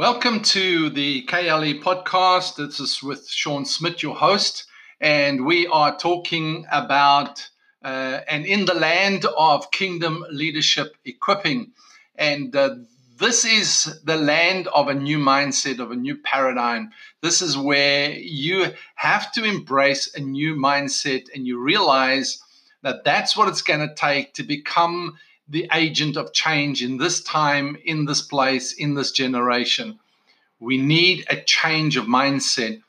Welcome to the KLE podcast. This is with Sean Smith, your host, and we are talking about uh, and in the land of kingdom leadership equipping. And uh, this is the land of a new mindset, of a new paradigm. This is where you have to embrace a new mindset and you realize that that's what it's going to take to become the agent of change in this time, in this place, in this generation. We need a change of mindset.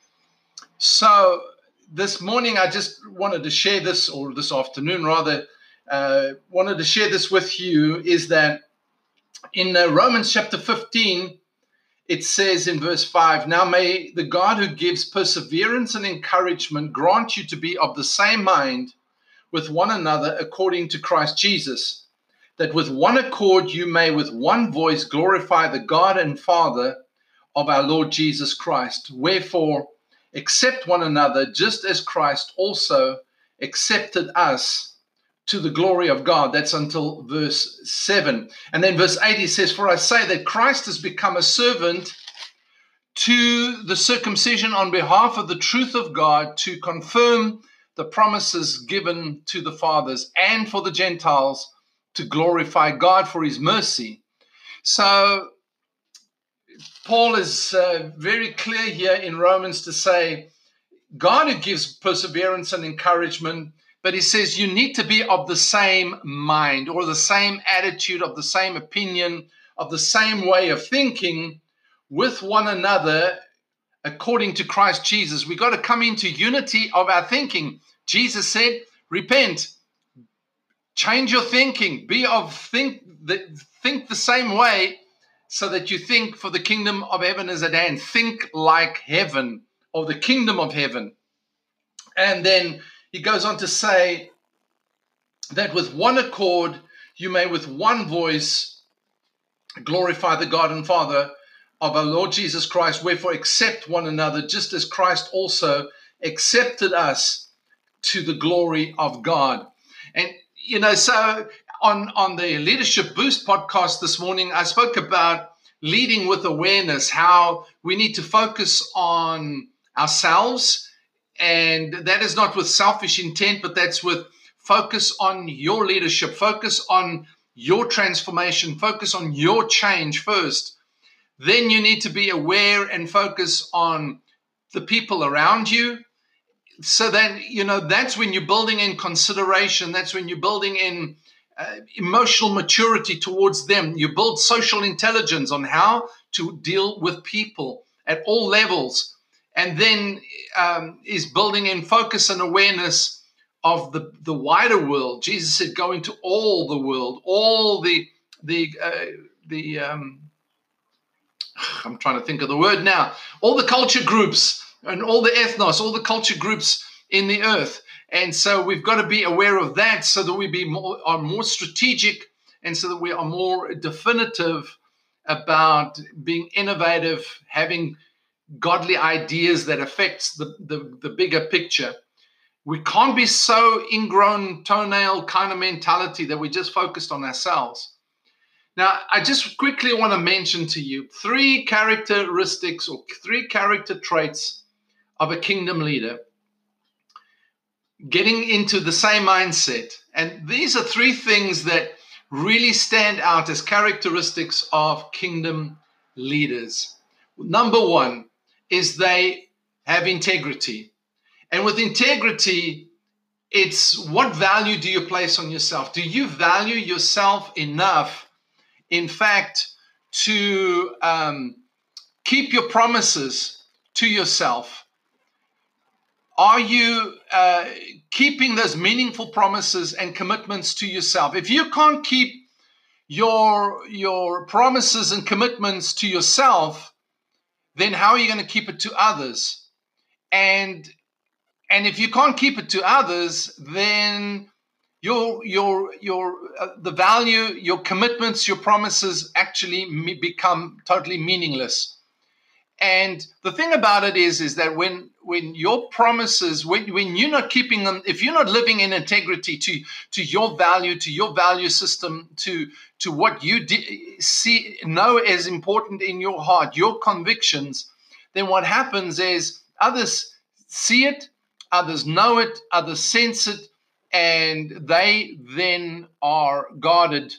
So, this morning, I just wanted to share this, or this afternoon rather, uh, wanted to share this with you is that in uh, Romans chapter 15, it says in verse 5 Now may the God who gives perseverance and encouragement grant you to be of the same mind with one another according to Christ Jesus that with one accord you may with one voice glorify the God and Father of our Lord Jesus Christ. Wherefore, accept one another just as Christ also accepted us to the glory of God. That's until verse 7. And then verse 8 he says, For I say that Christ has become a servant to the circumcision on behalf of the truth of God to confirm the promises given to the fathers and for the Gentiles to glorify God for his mercy. So, Paul is uh, very clear here in Romans to say, God who gives perseverance and encouragement, but he says you need to be of the same mind or the same attitude, of the same opinion, of the same way of thinking with one another according to Christ Jesus. We've got to come into unity of our thinking. Jesus said, Repent, change your thinking. Be of think the, think the same way so that you think for the kingdom of heaven is at hand. Think like heaven or the kingdom of heaven. And then he goes on to say that with one accord you may with one voice glorify the god and father of our lord jesus christ. Wherefore accept one another just as christ also accepted us to the glory of god. And you know, so on on the Leadership Boost podcast this morning, I spoke about leading with awareness, how we need to focus on ourselves, and that is not with selfish intent, but that's with focus on your leadership, focus on your transformation, focus on your change first. Then you need to be aware and focus on the people around you so then you know that's when you're building in consideration that's when you're building in uh, emotional maturity towards them. You build social intelligence on how to deal with people at all levels. And then um, is building in focus and awareness of the, the wider world. Jesus said go into all the world. All the the uh, the um, i'm trying to think of the word now. All the culture groups and all the ethnos, all the culture groups in the earth. And so we've got to be aware of that so that we be more, are more strategic and so that we are more definitive about being innovative, having godly ideas that affects the, the, the bigger picture. We can't be so ingrown toenail kind of mentality that we're just focused on ourselves. Now, I just quickly want to mention to you three characteristics or three character traits of a kingdom leader getting into the same mindset. And these are three things that really stand out as characteristics of kingdom leaders. Number one is they have integrity. And with integrity, it's what value do you place on yourself? Do you value yourself enough, in fact, to um, keep your promises to yourself? Are you uh, keeping those meaningful promises and commitments to yourself? If you can't keep your your promises and commitments to yourself, then how are you going to keep it to others? And and if you can't keep it to others, then your your your uh, the value, your commitments, your promises actually become totally meaningless. And the thing about it is, is that when when your promises, when, when you're not keeping them, if you're not living in integrity to to your value, to your value system, to to what you de- see know as important in your heart, your convictions, then what happens is others see it, others know it, others sense it, and they then are guarded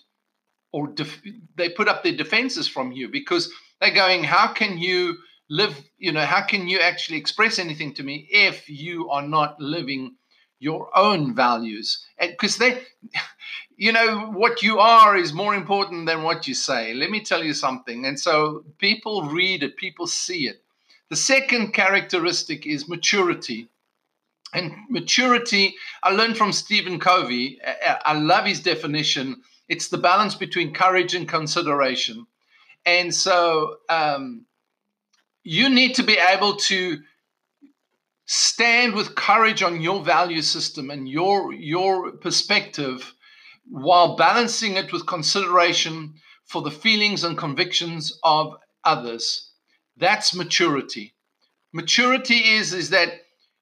or def- they put up their defenses from you because they're going, how can you live, you know, how can you actually express anything to me if you are not living your own values? Because they, you know, what you are is more important than what you say. Let me tell you something. And so people read it, people see it. The second characteristic is maturity. And maturity, I learned from Stephen Covey. I love his definition. It's the balance between courage and consideration. And so um, you need to be able to stand with courage on your value system and your your perspective while balancing it with consideration for the feelings and convictions of others. That's maturity. Maturity is is that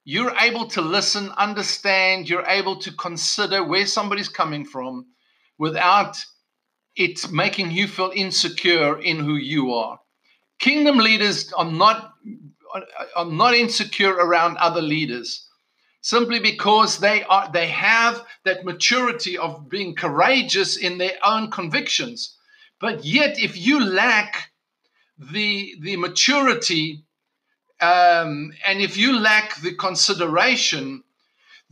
you're able to listen understand you're able to consider where somebody's coming from without it making you feel insecure in who you are Kingdom leaders are not are not insecure around other leaders simply because they are they have that maturity of being courageous in their own convictions. But yet if you lack the the maturity um, and if you lack the consideration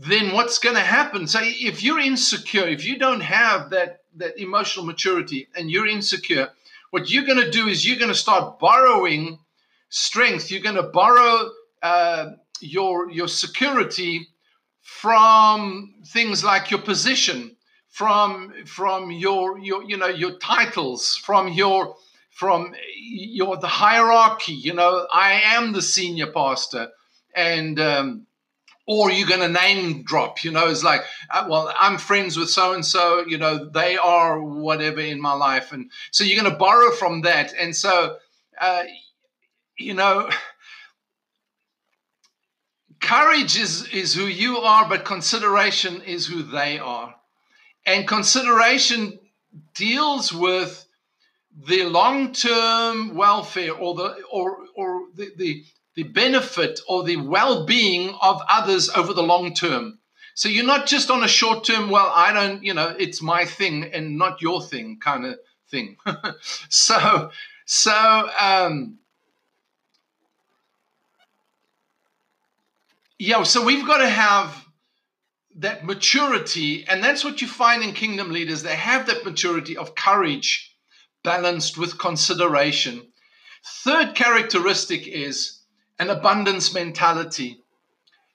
then what's going to happen? So if you're insecure if you don't have that that emotional maturity and you're insecure what you're going to do is you're going to start borrowing strength. You're going to borrow uh, your your security from things like your position, from from your your you know your titles, from your from your the hierarchy. You know, I am the senior pastor, and um, or you're going to name drop. You know, it's like, uh, well, I'm friends with so and so. You know, they are whatever in my life, and so you're going to borrow from that. And so, uh, you know, courage is is who you are, but consideration is who they are, and consideration deals with the long-term welfare or the or or the, the the benefit or the well being of others over the long term. So you're not just on a short term, well, I don't, you know, it's my thing and not your thing kind of thing. so, so, um, yeah, so we've got to have that maturity, and that's what you find in kingdom leaders. They have that maturity of courage balanced with consideration. Third characteristic is an abundance mentality.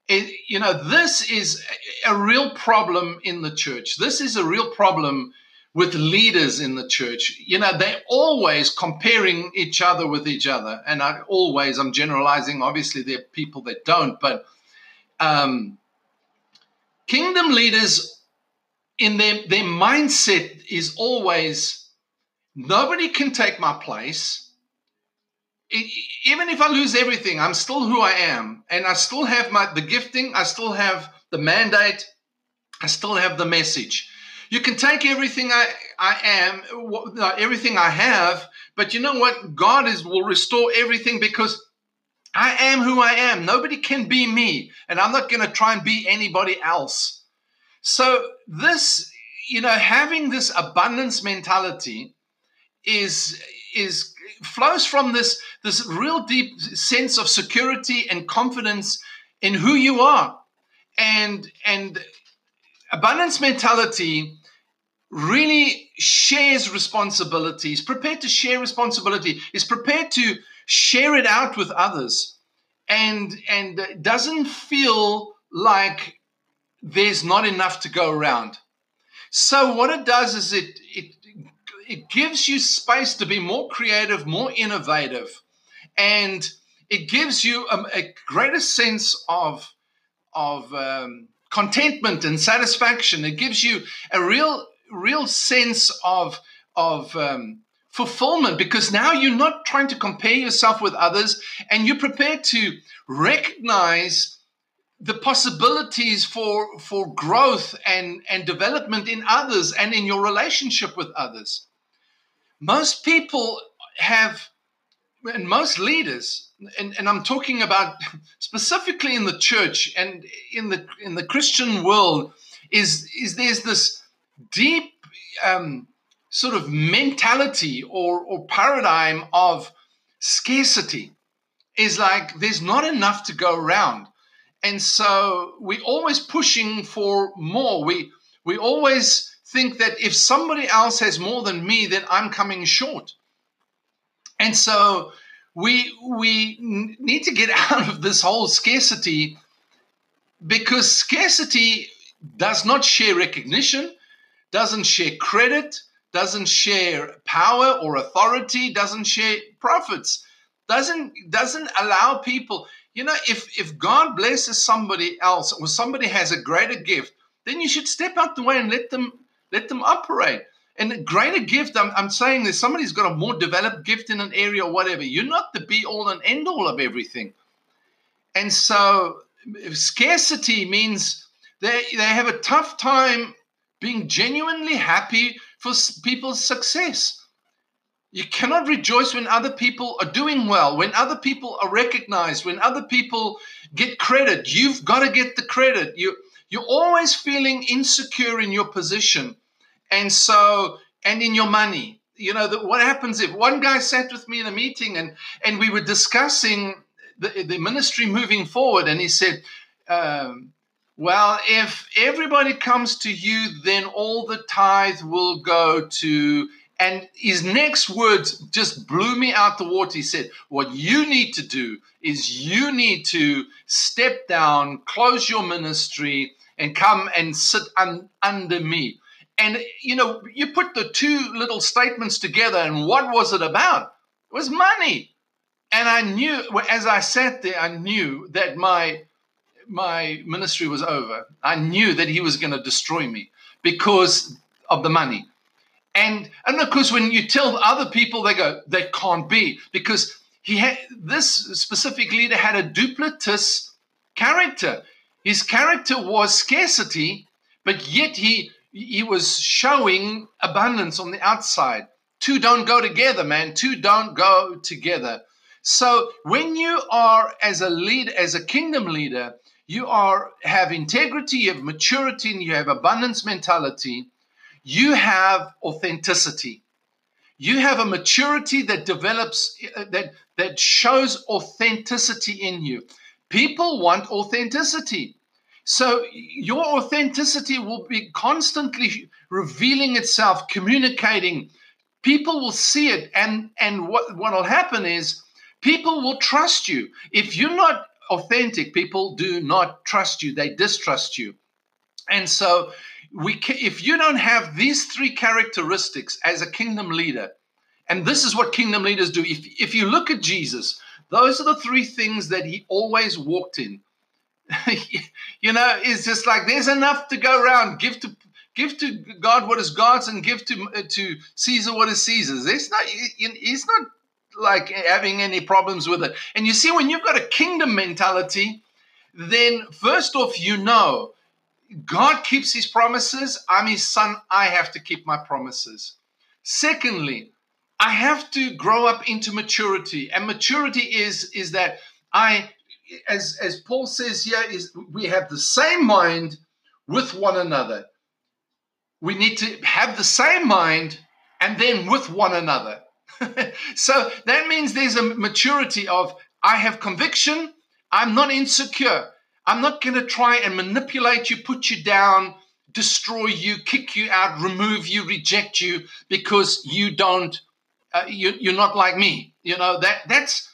It, you know, this is a real problem in the church. This is a real problem with leaders in the church. You know, they're always comparing each other with each other. And I always, I'm generalizing. Obviously, there are people that don't, but um, kingdom leaders in their, their mindset is always nobody can take my place even if I lose everything, I'm still who I am, and I still have my the gifting. I still have the mandate. I still have the message. You can take everything I I am, uh, everything I have, but you know what? God is will restore everything because I am who I am. Nobody can be me, and I'm not going to try and be anybody else. So this, you know, having this abundance mentality is is flows from this this real deep sense of security and confidence in who you are. And and abundance mentality really shares responsibilities prepared to share responsibility is prepared to share it out with others. And and doesn't feel like there's not enough to go around. So what it does is it it it gives you space to be more creative, more innovative, and it gives you a, a greater sense of of um, contentment and satisfaction. It gives you a real real sense of of um, fulfillment because now you're not trying to compare yourself with others and you're prepared to recognize the possibilities for for growth and and development in others and in your relationship with others most people have and most leaders and, and i'm talking about specifically in the church and in the in the christian world is is there's this deep um, sort of mentality or, or paradigm of scarcity is like there's not enough to go around. And so we're always pushing for more. We we always think that if somebody else has more than me, then I'm coming short. And so we we need to get out of this whole scarcity because scarcity does not share recognition, doesn't share credit, doesn't share power or authority, doesn't share profits, doesn't doesn't allow people. You know, if if God blesses somebody else or somebody has a greater gift, then you should step out the way and let them let them operate. And a greater gift, I'm, I'm saying that somebody's got a more developed gift in an area or whatever. You're not the be all and end all of everything. And so scarcity means they, they have a tough time being genuinely happy for people's success. You cannot rejoice when other people are doing well, when other people are recognized, when other people get credit. You've got to get the credit. You, you're always feeling insecure in your position. And so, and in your money. You know, the, what happens if one guy sat with me in a meeting and, and we were discussing the, the ministry moving forward, and he said, um, well, if everybody comes to you, then all the tithe will go to. And his next words just blew me out the water. He said, What you need to do is you need to step down, close your ministry, and come and sit un- under me. And, you know, you put the two little statements together, and what was it about? It was money. And I knew, as I sat there, I knew that my my ministry was over, I knew that he was going to destroy me because of the money. And and of course, when you tell other people, they go, "That can't be," because he had this specific leader had a duplicitous character. His character was scarcity, but yet he he was showing abundance on the outside. Two don't go together, man. Two don't go together. So when you are as a lead, as a kingdom leader, you are have integrity, you have maturity, and you have abundance mentality, you have authenticity. You have a maturity that develops uh, that that shows authenticity in you. People want authenticity. So your authenticity will be constantly revealing itself, communicating. People will see it, and and what what will happen is people will trust you. If you're not authentic people do not trust you, they distrust you. And so, we can, if you don't have these three characteristics as a kingdom leader, and this is what kingdom leaders do, if, if you look at Jesus, those are the three things that he always walked in. you know, it's just like there's enough to go around. Give to give to God what is God's, and give to uh, to Caesar what is Caesar's. It's not. He's not like having any problems with it. And you see, when you've got a kingdom mentality, then first off, you know God keeps his promises. I'm his son. I have to keep my promises. Secondly, I have to grow up into maturity. And maturity is, is that I, as, as Paul says here, is we have the same mind with one another. We need to have the same mind and then with one another. so that means there's a maturity of I have conviction, I'm not insecure. I'm not going to try and manipulate you, put you down, destroy you, kick you out, remove you, reject you because you don't uh, you, you're not like me. You know that that's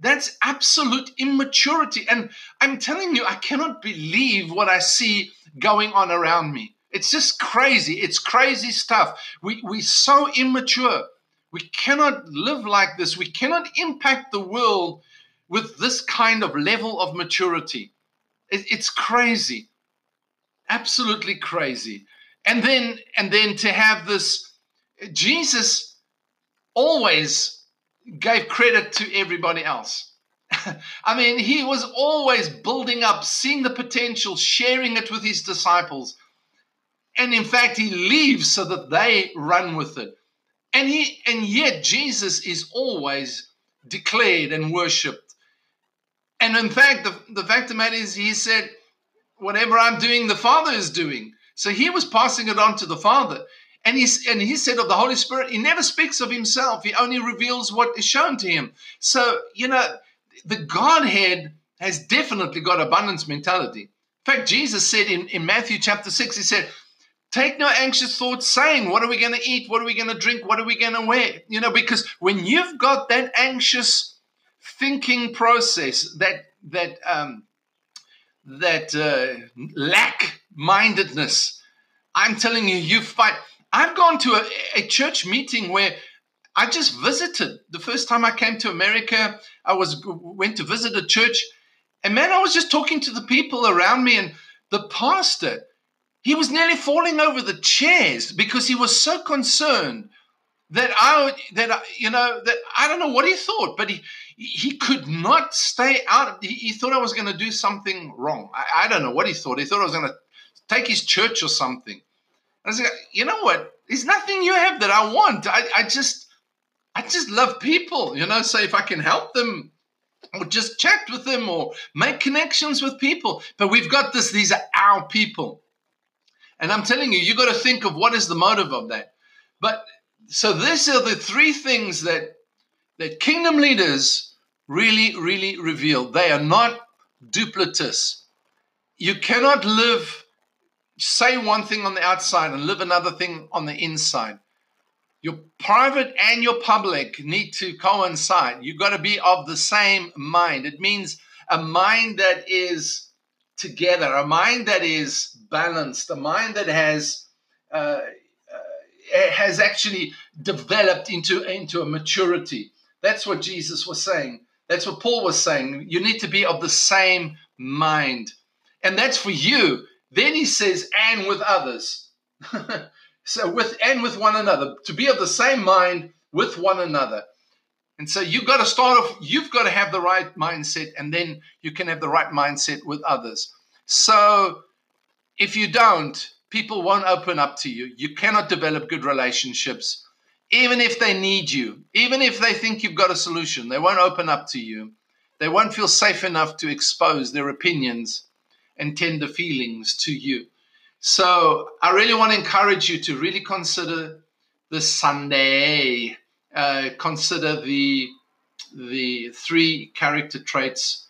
that's absolute immaturity. And I'm telling you, I cannot believe what I see going on around me. It's just crazy. It's crazy stuff. We we're so immature. We cannot live like this. We cannot impact the world with this kind of level of maturity. It, it's crazy. Absolutely crazy. And then and then to have this Jesus always gave credit to everybody else. I mean, he was always building up, seeing the potential, sharing it with his disciples. And in fact, he leaves so that they run with it. And he and yet Jesus is always declared and worshipped. And in fact, the, the fact of the matter is he said, whatever I'm doing, the Father is doing. So he was passing it on to the Father. And he, and he said of the Holy Spirit, he never speaks of himself. He only reveals what is shown to him. So, you know, the Godhead has definitely got abundance mentality. In fact, Jesus said in, in Matthew chapter 6, he said, Take no anxious thoughts saying, What are we going to eat? What are we going to drink? What are we going to wear? You know, because when you've got that anxious thinking process, that, that, um, that uh, lack mindedness, I'm telling you, you fight. I've gone to a, a church meeting where I just visited. The first time I came to America, I was went to visit a church, and man, I was just talking to the people around me, and the pastor, he was nearly falling over the chairs because he was so concerned that I that I, you know that I don't know what he thought, but he he could not stay out. He, thought I was going to do something wrong. I, I, don't know what he thought. He thought I was going to take his church or something. I was like, you know what? There's nothing you have that I want. I, I just I just love people, you know. So if I can help them or just chat with them or make connections with people, but we've got this. These are our people. And I'm telling you, you got to think of what is the motive of that. But so these are the three things that that kingdom leaders really, really reveal. They are not duplicitous. You cannot live, say one thing on the outside and live another thing on the inside. Your private and your public need to coincide. You've got to be of the same mind. It means a mind that is together, a mind that is balanced, a mind that has uh, uh, has actually developed into into a maturity. That's what Jesus was saying. That's what Paul was saying. You need to be of the same mind, and that's for you. Then he says, and with others. so with and with one another to be of the same mind with one another. And so you've got to start off, you've got to have the right mindset, and then you can have the right mindset with others. So if you don't, people won't open up to you. You cannot develop good relationships. Even if they need you, even if they think you've got a solution, they won't open up to you. They won't feel safe enough to expose their opinions and tender feelings to you. So I really want to encourage you to really consider the Sunday. Uh, consider the the three character traits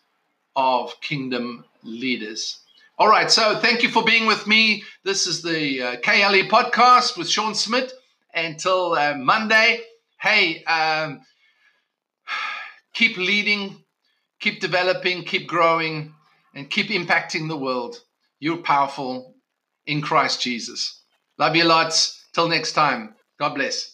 of kingdom leaders. All right, so thank you for being with me. This is the uh, KLE podcast with Sean Smith. Until uh, Monday, hey, um, keep leading, keep developing, keep growing, and keep impacting the world. You're powerful in Christ Jesus. Love you lots. Till next time. God bless.